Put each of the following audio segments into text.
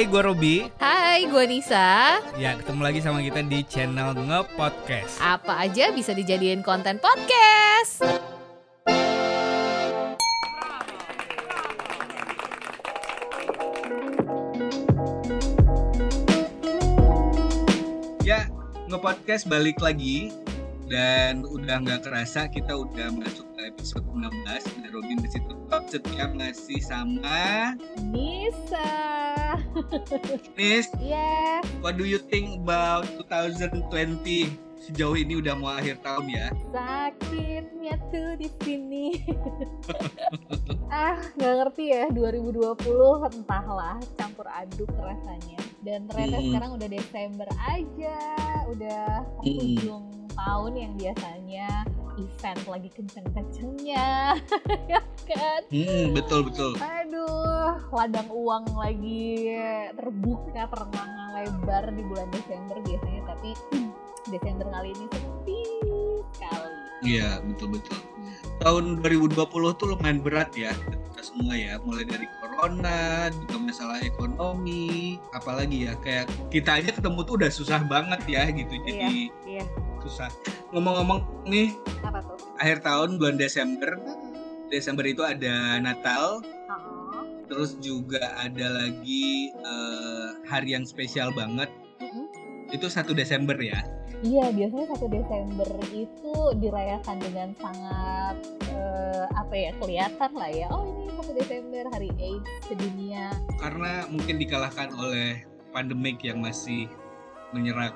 Hai, gue Robi. Hai, gue Nisa. Ya, ketemu lagi sama kita di channel Nge-Podcast. Apa aja bisa dijadiin konten podcast. Ya, Nge-Podcast balik lagi. Dan udah nggak kerasa kita udah masuk ke episode 16 dan Robin masih tetap setia masih sama Nisa. Nis, Ya, what do you think about 2020? Sejauh ini udah mau akhir tahun ya. sakitnya tuh di sini. ah, nggak ngerti ya 2020 entahlah campur aduk rasanya. Dan ternyata Hmm. sekarang udah Desember aja, udah Hmm. ujung tahun yang biasanya event lagi kenceng-kencengnya, ya kan? Hmm, betul betul. Aduh, ladang uang lagi terbuka terengah lebar di bulan Desember biasanya, tapi Desember kali ini sepi sekali. Iya, betul betul. Tahun 2020 tuh lumayan berat ya kita semua ya, mulai dari corona, juga masalah ekonomi, apalagi ya kayak kita aja ketemu tuh udah susah banget ya gitu. Jadi Iya, susah. Ngomong-ngomong nih, apa tuh? akhir tahun bulan Desember, Desember itu ada Natal, Oh. terus juga ada lagi eh, hari yang spesial banget. Itu 1 Desember ya. Iya, biasanya satu Desember itu dirayakan dengan sangat eh, apa ya kelihatan lah ya. Oh ini satu Desember hari AIDS sedunia. Karena mungkin dikalahkan oleh pandemik yang masih menyerang.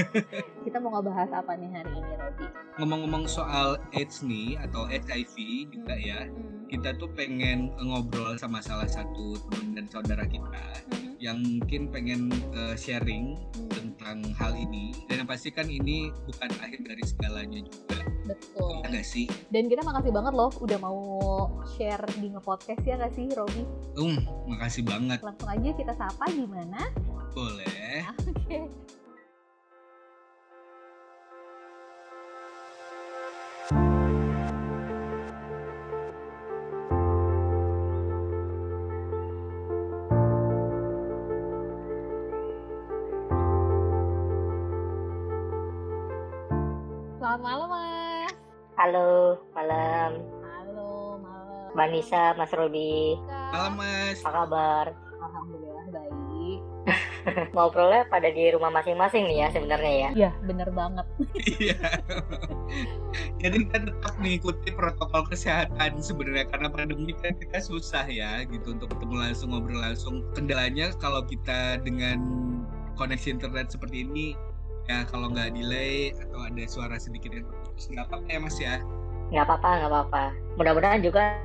Kita mau ngebahas apa nih hari ini, Robi? ngomong-ngomong soal AIDS nih atau HIV juga ya kita tuh pengen ngobrol sama salah satu teman dan saudara kita yang mungkin pengen uh, sharing tentang hal ini dan yang pasti kan ini bukan akhir dari segalanya juga Betul. ya sih Dan kita makasih banget loh udah mau share di nge-podcast ya nggak sih, Robi? um makasih banget Langsung aja kita sapa gimana? Boleh Oke. Selamat malam, Mas. Halo, malam. Halo, malam. Mbak Nisa, Mas Robi. malam mas Apa kabar? Alhamdulillah baik. Ngobrolnya pada di rumah masing-masing nih ya sebenarnya ya. Iya, bener banget. iya jadi kita tetap mengikuti protokol kesehatan sebenarnya karena pandemi kan kita susah ya gitu untuk ketemu langsung ngobrol langsung kendalanya kalau kita dengan koneksi internet seperti ini ya kalau nggak delay atau ada suara sedikit yang terputus nggak apa-apa ya mas ya Nggak apa-apa, nggak apa-apa. Mudah-mudahan juga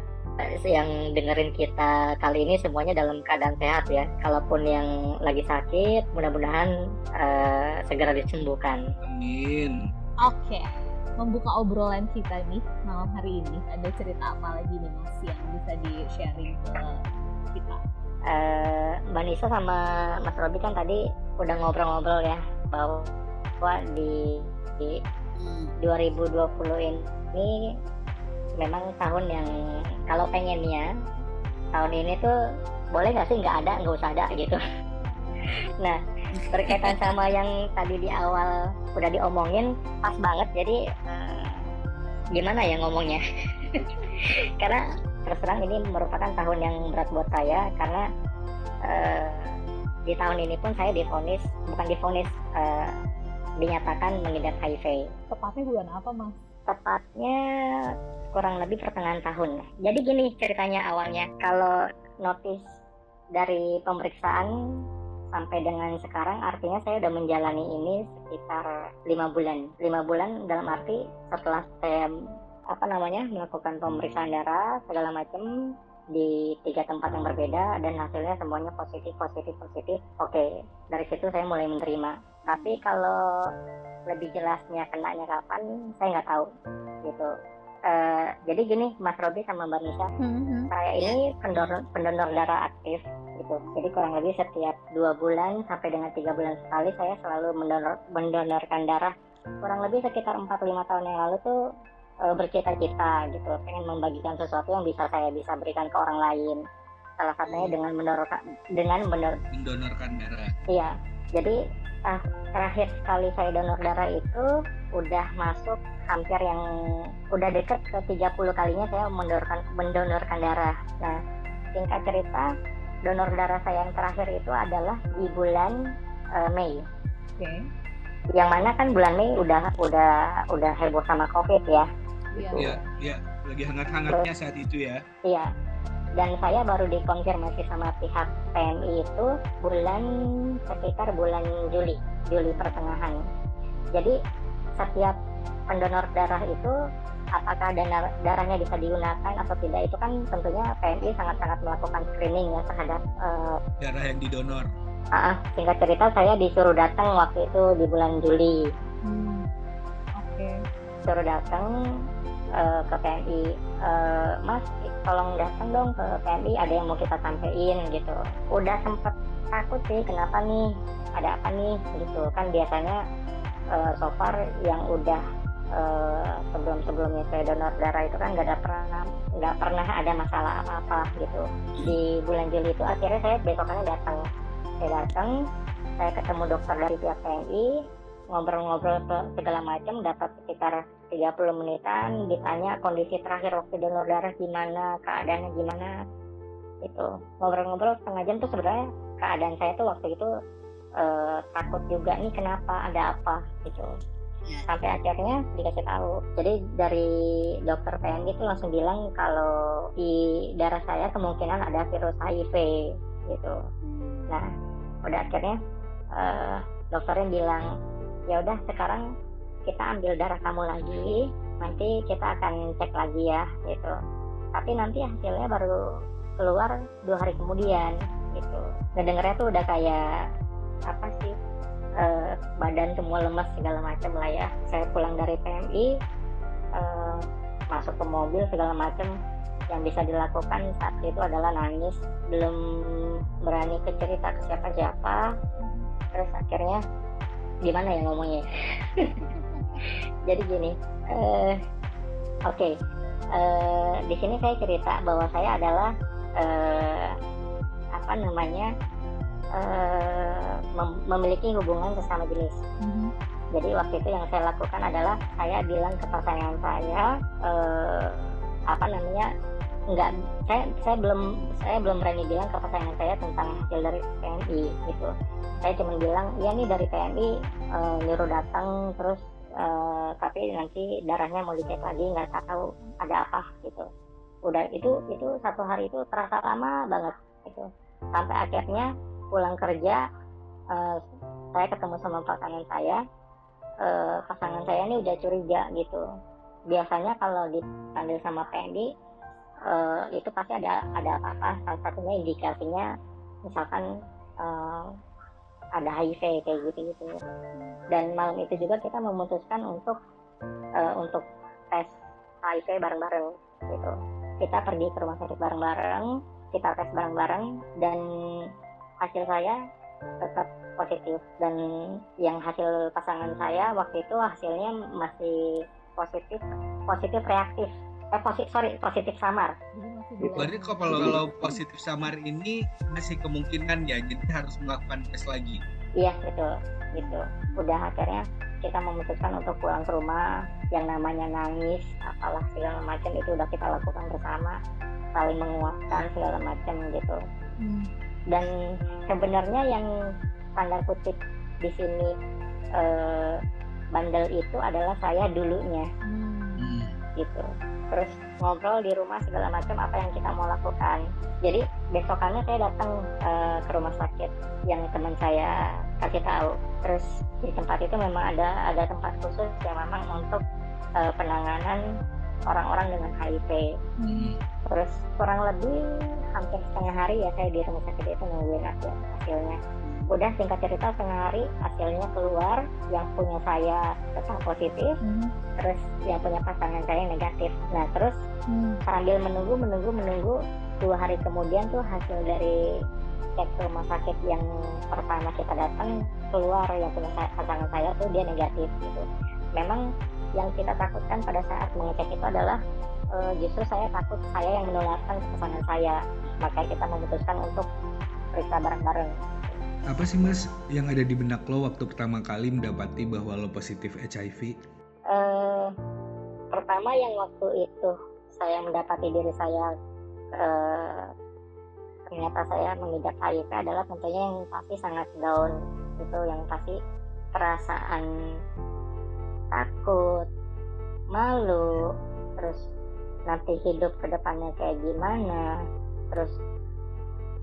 yang dengerin kita kali ini semuanya dalam keadaan sehat ya. Kalaupun yang lagi sakit, mudah-mudahan eh, segera disembuhkan. amin Oke, membuka obrolan kita nih malam hari ini. Ada cerita apa lagi nih Mas yang bisa di-sharing ke kita? Eh, Mbak Nisa sama Mas Robi kan tadi udah ngobrol-ngobrol ya bahwa di, di 2020 ini memang tahun yang kalau pengennya tahun ini tuh boleh nggak sih nggak ada nggak usah ada gitu. Nah berkaitan sama yang tadi di awal udah diomongin pas banget jadi eh, gimana ya ngomongnya? karena terus terang ini merupakan tahun yang berat buat saya karena eh, di tahun ini pun saya difonis bukan difonis eh, dinyatakan mengidap HIV Tepatnya bulan apa Mas? tepatnya kurang lebih pertengahan tahun. Jadi gini ceritanya awalnya, kalau notis dari pemeriksaan sampai dengan sekarang artinya saya udah menjalani ini sekitar lima bulan. Lima bulan dalam arti setelah saya apa namanya melakukan pemeriksaan darah segala macam di tiga tempat yang berbeda dan hasilnya semuanya positif positif positif. Oke dari situ saya mulai menerima. Tapi kalau lebih jelasnya kenanya kapan saya nggak tahu gitu Eh, jadi gini Mas Robi sama Mbak Nisa saya ini pendonor pendonor darah aktif gitu. Jadi kurang lebih setiap dua bulan sampai dengan tiga bulan sekali saya selalu mendonor mendonorkan darah. Kurang lebih sekitar 4-5 tahun yang lalu tuh eh, bercita-cita gitu. Pengen membagikan sesuatu yang bisa saya bisa berikan ke orang lain. Salah satunya dengan mendonorkan dengan mendonorkan darah. Iya. Jadi ah, terakhir sekali saya donor darah itu udah masuk hampir yang udah deket ke 30 kalinya saya mendonorkan mendonorkan darah nah singkat cerita donor darah saya yang terakhir itu adalah di bulan uh, Mei Oke. Okay. yang mana kan bulan Mei udah udah udah heboh sama covid ya Iya. Iya, iya, lagi hangat-hangatnya saat itu ya. iya dan saya baru dikonfirmasi sama pihak PMI itu bulan sekitar bulan Juli Juli pertengahan jadi setiap pendonor darah itu apakah dana, darahnya bisa digunakan atau tidak itu kan tentunya PMI sangat-sangat melakukan screening ya terhadap uh, Darah yang didonor. ah, singkat cerita saya disuruh datang waktu itu di bulan Juli Hmm. Oke. suruh datang eh, ke PMI Eh, Mas tolong datang dong ke PMI ada yang mau kita sampein gitu. Udah sempet takut sih kenapa nih? Ada apa nih? Gitu. Kan biasanya eh, so far yang udah sebelum sebelumnya saya donor darah itu kan nggak ada pernah nggak pernah ada masalah apa apa gitu. Di bulan Juli itu akhirnya saya besokannya datang. Saya datang saya ketemu dokter dari pihak PMI ngobrol-ngobrol segala macam dapat sekitar 30 menitan ditanya kondisi terakhir waktu donor darah gimana keadaannya gimana itu ngobrol-ngobrol setengah jam tuh sebenarnya keadaan saya tuh waktu itu eh, takut juga nih kenapa ada apa gitu. Sampai akhirnya dikasih tahu. Jadi dari dokter PMI itu langsung bilang kalau di darah saya kemungkinan ada virus HIV gitu. Nah udah akhirnya eh, dokternya bilang ya udah sekarang kita ambil darah kamu lagi. Nanti kita akan cek lagi ya gitu. Tapi nanti hasilnya baru keluar dua hari kemudian gitu. Dan dengernya tuh udah kayak apa sih eh, badan semua lemas segala macam lah ya. Saya pulang dari PMI eh, masuk ke mobil segala macam yang bisa dilakukan saat itu adalah nangis. Belum berani ke cerita ke siapa-siapa. Terus akhirnya gimana ya ngomongnya jadi gini eh oke eh, di sini saya cerita bahwa saya adalah eh, apa namanya eh, mem- memiliki hubungan sesama jenis Mhm. jadi waktu itu yang saya lakukan adalah saya bilang ke pasangan saya eh, apa namanya enggak saya saya belum saya belum berani bilang ke pasangan saya tentang hasil dari PMI gitu. Saya cuma bilang ya nih dari PMI eh, nyuruh datang terus eh, tapi nanti darahnya mau dicek lagi nggak tahu ada apa gitu. Udah itu itu satu hari itu terasa lama banget gitu. Sampai akhirnya pulang kerja eh, saya ketemu sama pasangan saya eh, pasangan saya ini udah curiga gitu. Biasanya kalau dipanggil sama PMI eh, itu pasti ada ada apa-apa salah satunya indikasinya misalkan eh, ada HIV kayak gitu gitu dan malam itu juga kita memutuskan untuk eh, untuk tes HIV bareng-bareng gitu. Kita pergi ke rumah sakit bareng-bareng kita tes bareng-bareng dan hasil saya tetap positif. Dan yang hasil pasangan saya waktu itu hasilnya masih positif positif reaktif eh positif sorry positif samar Berarti kok kalau kalau positif samar ini masih kemungkinan ya, jadi harus melakukan tes lagi. iya betul gitu udah akhirnya kita memutuskan untuk pulang ke rumah yang namanya nangis apalah segala macam itu udah kita lakukan bersama saling menguatkan segala macam gitu Hmm. dan sebenarnya yang tanda kutip di sini eh, bandel itu adalah saya dulunya Hmm. gitu terus ngobrol di rumah segala macam apa yang kita mau lakukan. Jadi besokannya saya datang eh, ke rumah sakit yang teman saya kasih tahu. Terus di tempat itu memang ada ada tempat khusus yang memang untuk eh, penanganan orang-orang dengan HIV Hmm. terus kurang lebih hampir setengah hari ya saya di rumah sakit itu nungguin hasil hasilnya udah singkat cerita setengah hari hasilnya keluar yang punya saya tetap positif Hmm. terus yang punya pasangan saya negatif nah terus Hmm. sambil menunggu menunggu menunggu dua hari kemudian tuh hasil dari cek rumah sakit yang pertama kita datang keluar yang punya sa- pasangan saya tuh dia negatif gitu memang yang kita takutkan pada saat mengecek itu adalah uh, justru saya takut saya yang menularkan ke pasangan saya makanya kita memutuskan untuk periksa bareng-bareng apa sih mas yang ada di benak lo waktu pertama kali mendapati bahwa lo positif HIV? Uh, pertama yang waktu itu saya mendapati diri saya uh, ternyata saya mengidap HIV adalah tentunya yang pasti sangat down itu yang pasti perasaan takut malu terus nanti hidup ke depannya kayak gimana terus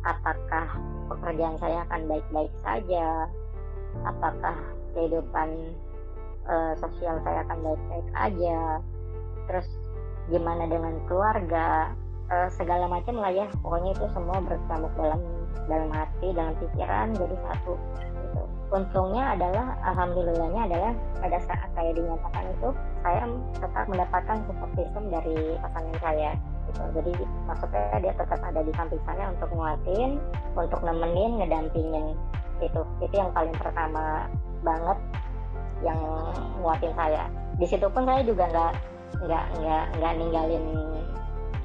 apakah pekerjaan saya akan baik-baik saja? Apakah kehidupan uh, sosial saya akan baik-baik aja? Terus gimana dengan keluarga? Uh, segala macam lah ya. Pokoknya itu semua berkabut dalam dalam hati dalam pikiran. Jadi satu gitu. untungnya adalah alhamdulillahnya adalah pada saat saya dinyatakan itu saya tetap mendapatkan support system dari pasangan saya gitu. Jadi maksudnya dia tetap ada di samping saya untuk nguatin untuk nemenin ngedampingin itu itu yang paling pertama banget yang nguatin saya. Di situ pun saya juga nggak nggak nggak nggak ninggalin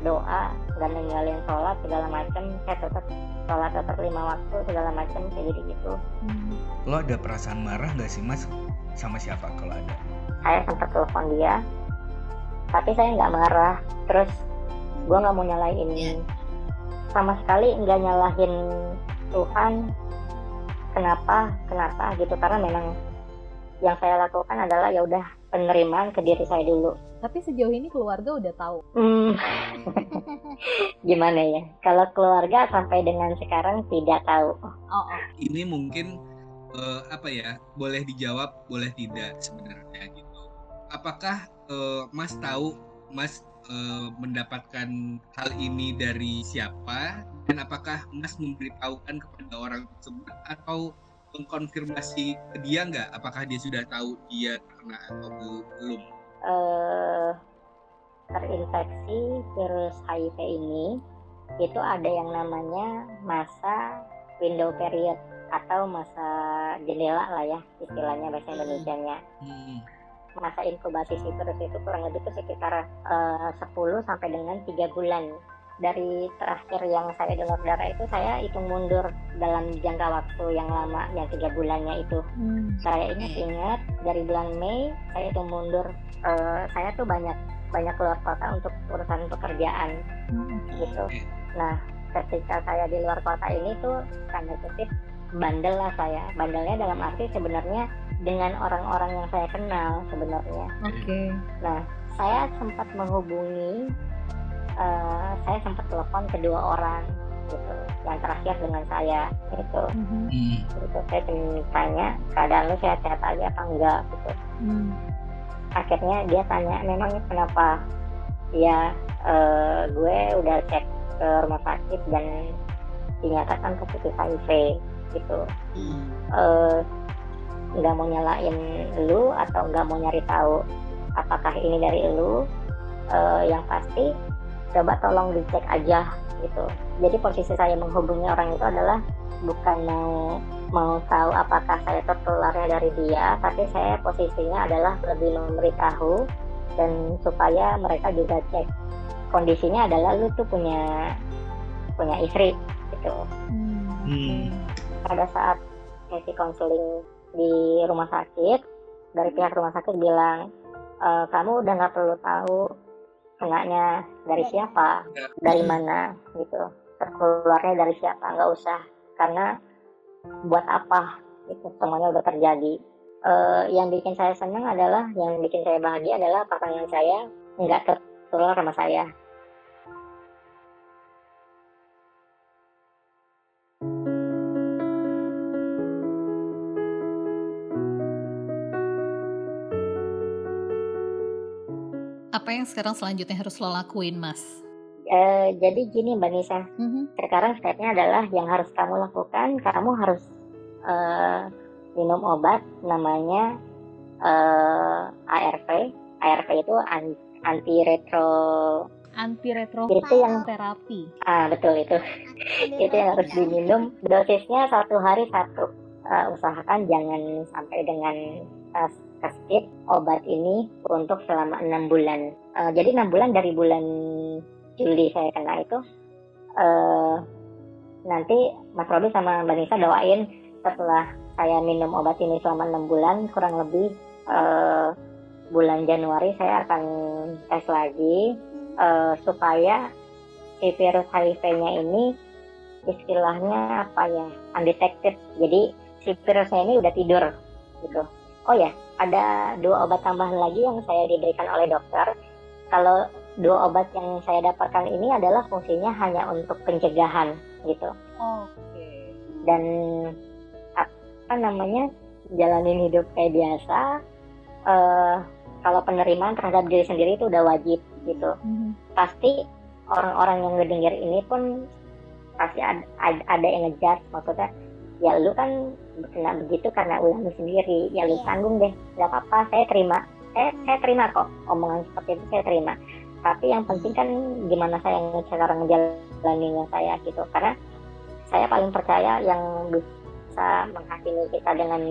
doa nggak ninggalin sholat segala macam saya tetap sholat tetap lima waktu segala macam kayak gitu gitu hmm. lo ada perasaan marah nggak sih mas sama siapa kalau ada? Saya sempat telepon dia tapi saya nggak marah. Terus gue nggak mau nyalain. Ini sama sekali nggak nyalahin Tuhan kenapa kenapa gitu. Karena memang yang saya lakukan adalah ya udah penerimaan ke diri saya dulu. Tapi sejauh ini keluarga udah tahu? Hmm, gimana ya? Kalau keluarga sampai dengan sekarang tidak tahu. Oh, oh. ini mungkin uh, apa ya boleh dijawab boleh tidak sebenarnya gitu. Apakah uh, Mas tahu Mas uh, mendapatkan hal ini dari siapa dan apakah Mas memberitahukan kepada orang tersebut atau mengkonfirmasi ke dia nggak apakah dia sudah tahu dia terkena atau belum? Uh, terinfeksi virus HIV ini itu ada yang namanya masa window period atau masa jendela lah ya istilahnya bahasa hmm. Indonesia-nya. Hmm masa inkubasi si virus itu kurang lebih itu sekitar eh, uh, 10 sampai dengan tiga bulan. Dari terakhir yang saya donor darah itu saya hitung mundur dalam jangka waktu yang lama yang tiga bulannya itu. Hmm. saya ingat-ingat dari bulan Mei saya hitung mundur uh, saya tuh banyak banyak keluar kota untuk urusan pekerjaan. Hmm. gitu. Nah ketika saya di luar kota ini tuh tanda kutip bandel lah saya. Bandelnya dalam arti sebenarnya dengan orang-orang yang saya kenal sebenarnya. Oke. Okay. Nah, saya sempat menghubungi, uh, saya sempat telepon kedua orang gitu, yang terakhir dengan saya itu. Mm-hmm. Gitu, saya tanya keadaan lu sehat-sehat aja apa enggak gitu. Mm. Akhirnya dia tanya, memangnya kenapa? Ya, uh, gue udah cek ke rumah sakit dan dinyatakan positif HIV gitu. Mm. Uh, nggak mau nyalain lu atau nggak mau nyari tahu apakah ini dari lu uh, yang pasti coba tolong dicek aja gitu. Jadi posisi saya menghubungi orang itu adalah bukan mau mau tahu apakah saya tertularnya dari dia tapi saya posisinya adalah lebih memberitahu dan supaya mereka juga cek kondisinya adalah lu tuh punya punya istri gitu. Hmm. pada saat sesi konseling di rumah sakit dari pihak rumah sakit bilang e, kamu udah nggak perlu tahu kenanya dari siapa dari mana gitu. Terkeluarnya dari siapa nggak usah karena buat apa? Itu semuanya udah terjadi. E, yang bikin saya senang adalah yang bikin saya bahagia adalah pasangan saya nggak tertular sama saya apa yang sekarang selanjutnya harus lo lakuin, Mas? Uh, jadi gini Mbak Nisa, mm-hmm. sekarang stepnya adalah yang harus kamu lakukan, kamu harus uh, minum obat namanya uh, ARV. ARV itu anti retro anti retro itu yang terapi. Ah betul itu, itu yang harus diminum. Dosisnya satu hari satu. Uh, usahakan jangan sampai dengan uh, skip obat ini untuk selama enam bulan. Uh, jadi enam bulan dari bulan Juli saya kena itu uh, nanti Mas Robi sama Mbak Nisa doain setelah saya minum obat ini selama enam bulan kurang lebih uh, bulan Januari saya akan tes lagi uh, supaya si virus HIV-nya ini istilahnya apa ya undetected jadi si virusnya ini udah tidur gitu oh ya ada dua obat tambahan lagi yang saya diberikan oleh dokter kalau dua obat yang saya dapatkan ini adalah fungsinya hanya untuk pencegahan gitu oke okay. dan apa namanya jalanin hidup kayak biasa uh, kalau penerimaan terhadap diri sendiri itu udah wajib gitu mm -hmm. pasti orang-orang yang ngedenger ini pun pasti ada, ada yang ngejat maksudnya ya lu kan kena begitu karena ulahmu sendiri. Ya lu iya. tanggung deh. Nggak apa-apa saya terima. Saya saya terima kok. Omongan seperti itu saya terima. Tapi yang penting kan gimana saya cara ngejalaninnya saya gitu. Karena saya paling percaya yang bisa menghakimi kita dengan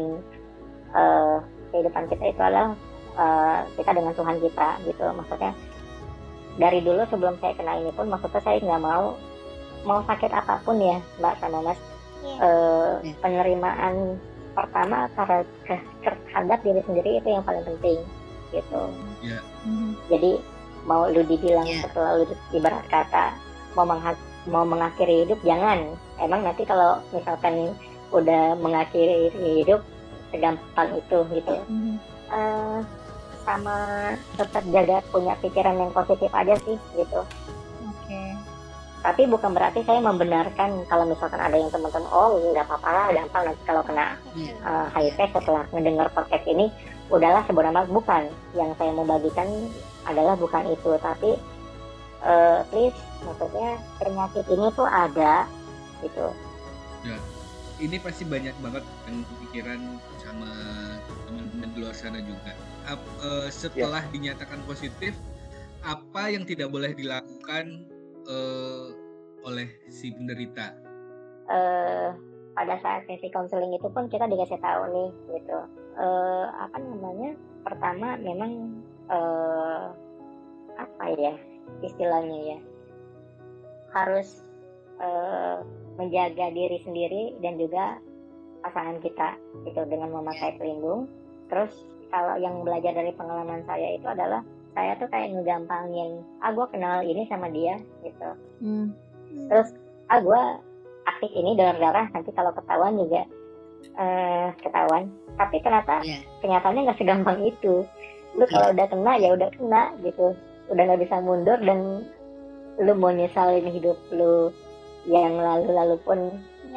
uh, kehidupan kita itu adalah uh, kita dengan Tuhan kita gitu. Maksudnya dari dulu sebelum saya kena ini pun maksudnya saya nggak mau mau sakit apa pun ya mbak sama mas. Uh, yeah. penerimaan pertama terhadap diri sendiri itu yang paling penting gitu yeah. mm-hmm. jadi mau lu dibilang yeah. setelah lu ibarat kata mau menghak mau mengakhiri hidup jangan emang nanti kalau misalkan udah mengakhiri hidup segampang itu gitu mm-hmm. uh, sama tetap jaga punya pikiran yang positif aja sih gitu. Tapi bukan berarti saya membenarkan kalau misalkan ada yang teman-teman oh nggak apa-apa lah gampang nanti kalau kena yeah. uh, HIV setelah mendengar podcast ini udahlah sebenarnya bukan yang saya mau bagikan adalah bukan itu tapi uh, please maksudnya penyakit ini tuh ada gitu. Ya, ini pasti banyak banget yang kepikiran sama teman-teman di luar sana juga uh, setelah yeah. dinyatakan positif apa yang tidak boleh dilakukan uh, oleh si penderita? Uh, pada saat sesi konseling itu pun kita dikasih tahu nih gitu. Uh, apa namanya? Pertama memang uh, apa ya istilahnya ya? Harus uh, menjaga diri sendiri dan juga pasangan kita gitu dengan memakai pelindung. Terus kalau yang belajar dari pengalaman saya itu adalah saya tuh kayak ngegampangin ah gue kenal ini sama dia gitu. Hmm. terus ah gue aktif ini donor darah nanti kalau ketahuan juga uh, ketahuan. Tapi ternyata yeah. kenyataannya nggak segampang itu. Lu kalau udah kena ya udah kena gitu. Udah nggak bisa mundur dan lu mau nyesalin hidup lu yang lalu-lalu pun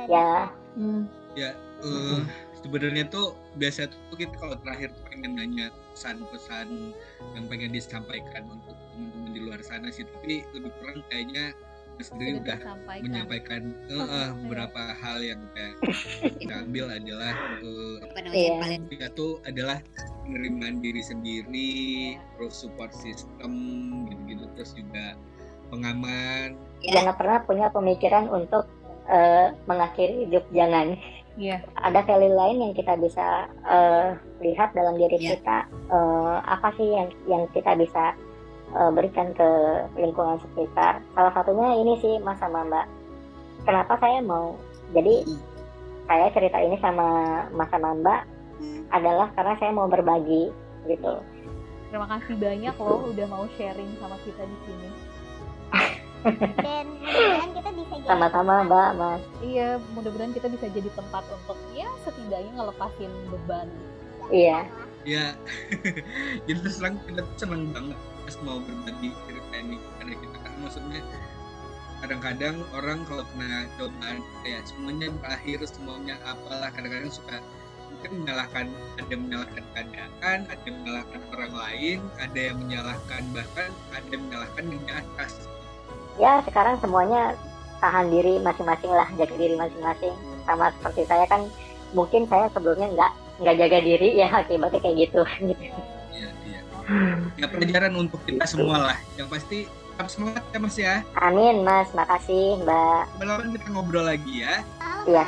ya. hmm. ya uh, sebenarnya tuh biasa tuh kita kalau terakhir tuh pengen nanya pesan-pesan yang pengen disampaikan untuk teman-teman di luar sana sih. Tapi lebih kurang kayaknya sendiri udah menyampaikan uh, uh, beberapa hal yang udah kita ambil adalah uh, apa namanya? Yeah. paling tuh adalah penerimaan diri sendiri terus support system gitu-gitu. Terus juga pengaman. Jangan pernah punya pemikiran untuk uh, mengakhiri hidup jangan yeah. ada value lain yang kita bisa uh, lihat dalam diri yeah. kita uh, apa sih yang yang kita bisa uh, berikan ke lingkungan sekitar salah satunya ini sih mas sama mbak kenapa saya mau jadi mm. saya cerita ini sama mas sama mbak mm. adalah karena saya mau berbagi gitu terima kasih banyak loh udah mau sharing sama kita di sini dan mudah-mudahan kita bisa jadi sama-sama mbak mas. Iya mudah-mudahan kita bisa jadi tempat untuk ya setidaknya ngelepasin beban. Iya. Iya. Jadi terus terang kita senang banget pas mau berbagi cerita ini karena kita. Kan maksudnya kadang-kadang orang kalau kena cobaan kayak semuanya berakhir semuanya apalah kadang-kadang suka mungkin menyalahkan ada yang menyalahkan keadaan ada yang menyalahkan orang lain ada yang menyalahkan bahkan ada yang menyalahkan yang di atas ya sekarang semuanya tahan diri masing-masing lah jaga diri masing-masing. Sama seperti saya kan mungkin saya sebelumnya nggak nggak jaga diri ya akibatnya kayak gitu. Ya, ya. ya pelajaran untuk kita gitu. semua lah. Yang pasti tetap semangat ya mas ya. Amin mas. Makasih mbak. Malam kita ngobrol lagi ya. Iya.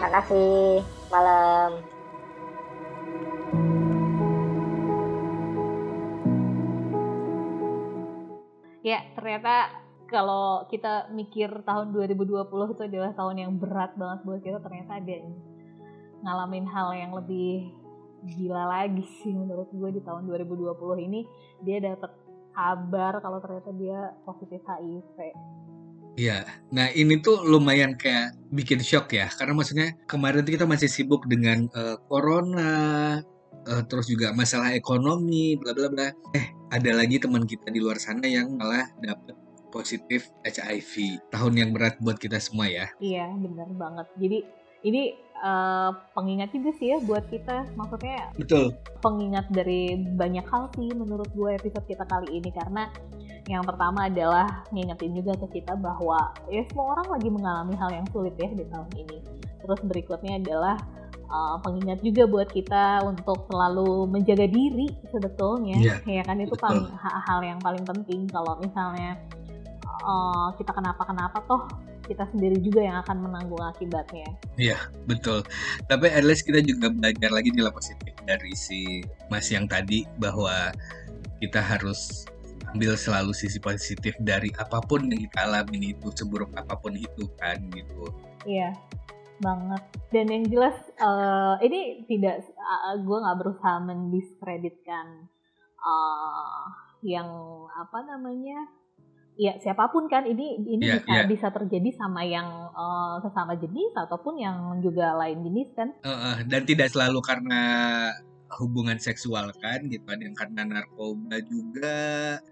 Makasih. Malam. Ya ternyata kalau kita mikir tahun 2020 itu adalah tahun yang berat banget buat kita ternyata ada yang ngalamin hal yang lebih gila lagi sih menurut gue di tahun 2020 ini dia dapat kabar kalau ternyata dia positif HIV. Iya, nah ini tuh lumayan kayak bikin shock ya, karena maksudnya kemarin tuh kita masih sibuk dengan uh, corona, uh, terus juga masalah ekonomi, bla bla bla. Eh, ada lagi teman kita di luar sana yang malah dapet positif HIV. Tahun yang berat buat kita semua ya. Iya, benar banget. Jadi ini uh, pengingat juga sih ya buat kita. Maksudnya Betul. pengingat dari banyak hal sih menurut gue episode kita kali ini karena yang pertama adalah ngingetin juga ke kita bahwa ya semua orang lagi mengalami hal yang sulit ya di tahun ini. Terus berikutnya adalah uh, pengingat juga buat kita untuk selalu menjaga diri sebetulnya. Iya, ya kan itu paling hal yang paling penting kalau misalnya uh, kita kenapa-kenapa toh kita sendiri juga yang akan menanggung akibatnya. Betul. Tapi at least kita juga belajar lagi nilai positif dari si Mas yang tadi bahwa kita harus ambil selalu sisi positif dari apa pun yang kita alami itu seburuk apa pun itu kan gitu. Iya, banget. Dan yang jelas eh, ini tidak, uh, gue nggak berusaha mendiskreditkan eh, yang apa namanya, ya siapa pun kan ini ini Iya, bisa iya. bisa terjadi sama yang eh, sesama jenis ataupun yang juga lain jenis kan. Eh, eh, dan tidak selalu karena hubungan seksual kan gitu ada yang karena narkoba juga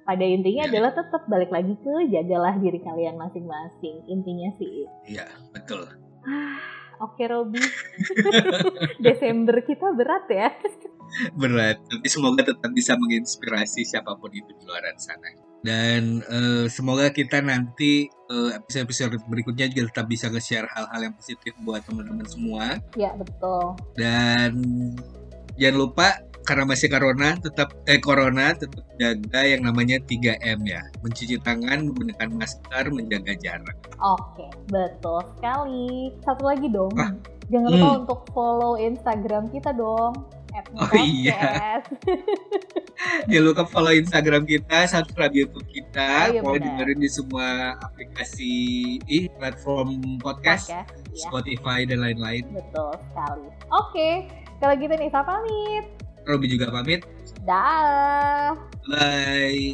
Pada intinya Iya. adalah tetap balik lagi ke jagalah diri kalian masing-masing. Intinya sih. iya betul Oke Robi, Desember kita berat ya. berat tapi semoga tetap bisa menginspirasi siapa pun itu di luar sana dan eh, semoga kita nanti eh, episode-episode berikutnya juga tetap bisa nge-share hal-hal yang positif buat teman-teman semua Ya betul. dan jangan lupa karena masih corona tetap eh corona tetap jaga yang namanya 3M ya mencuci tangan menggunakan masker menjaga jarak Oke, betul sekali. Satu lagi dong. Ah, Jangan lupa hmm. untuk follow Instagram kita dong. Oh, iya. jangan lupa follow Instagram kita subscribe YouTube kita Oh, iya, dengerin di semua aplikasi ih, platform podcast, Podcast. Ya, Spotify dan lain-lain betul sekali. Oke, kalau gitu Nisa pamit. Robi juga pamit Dah. bye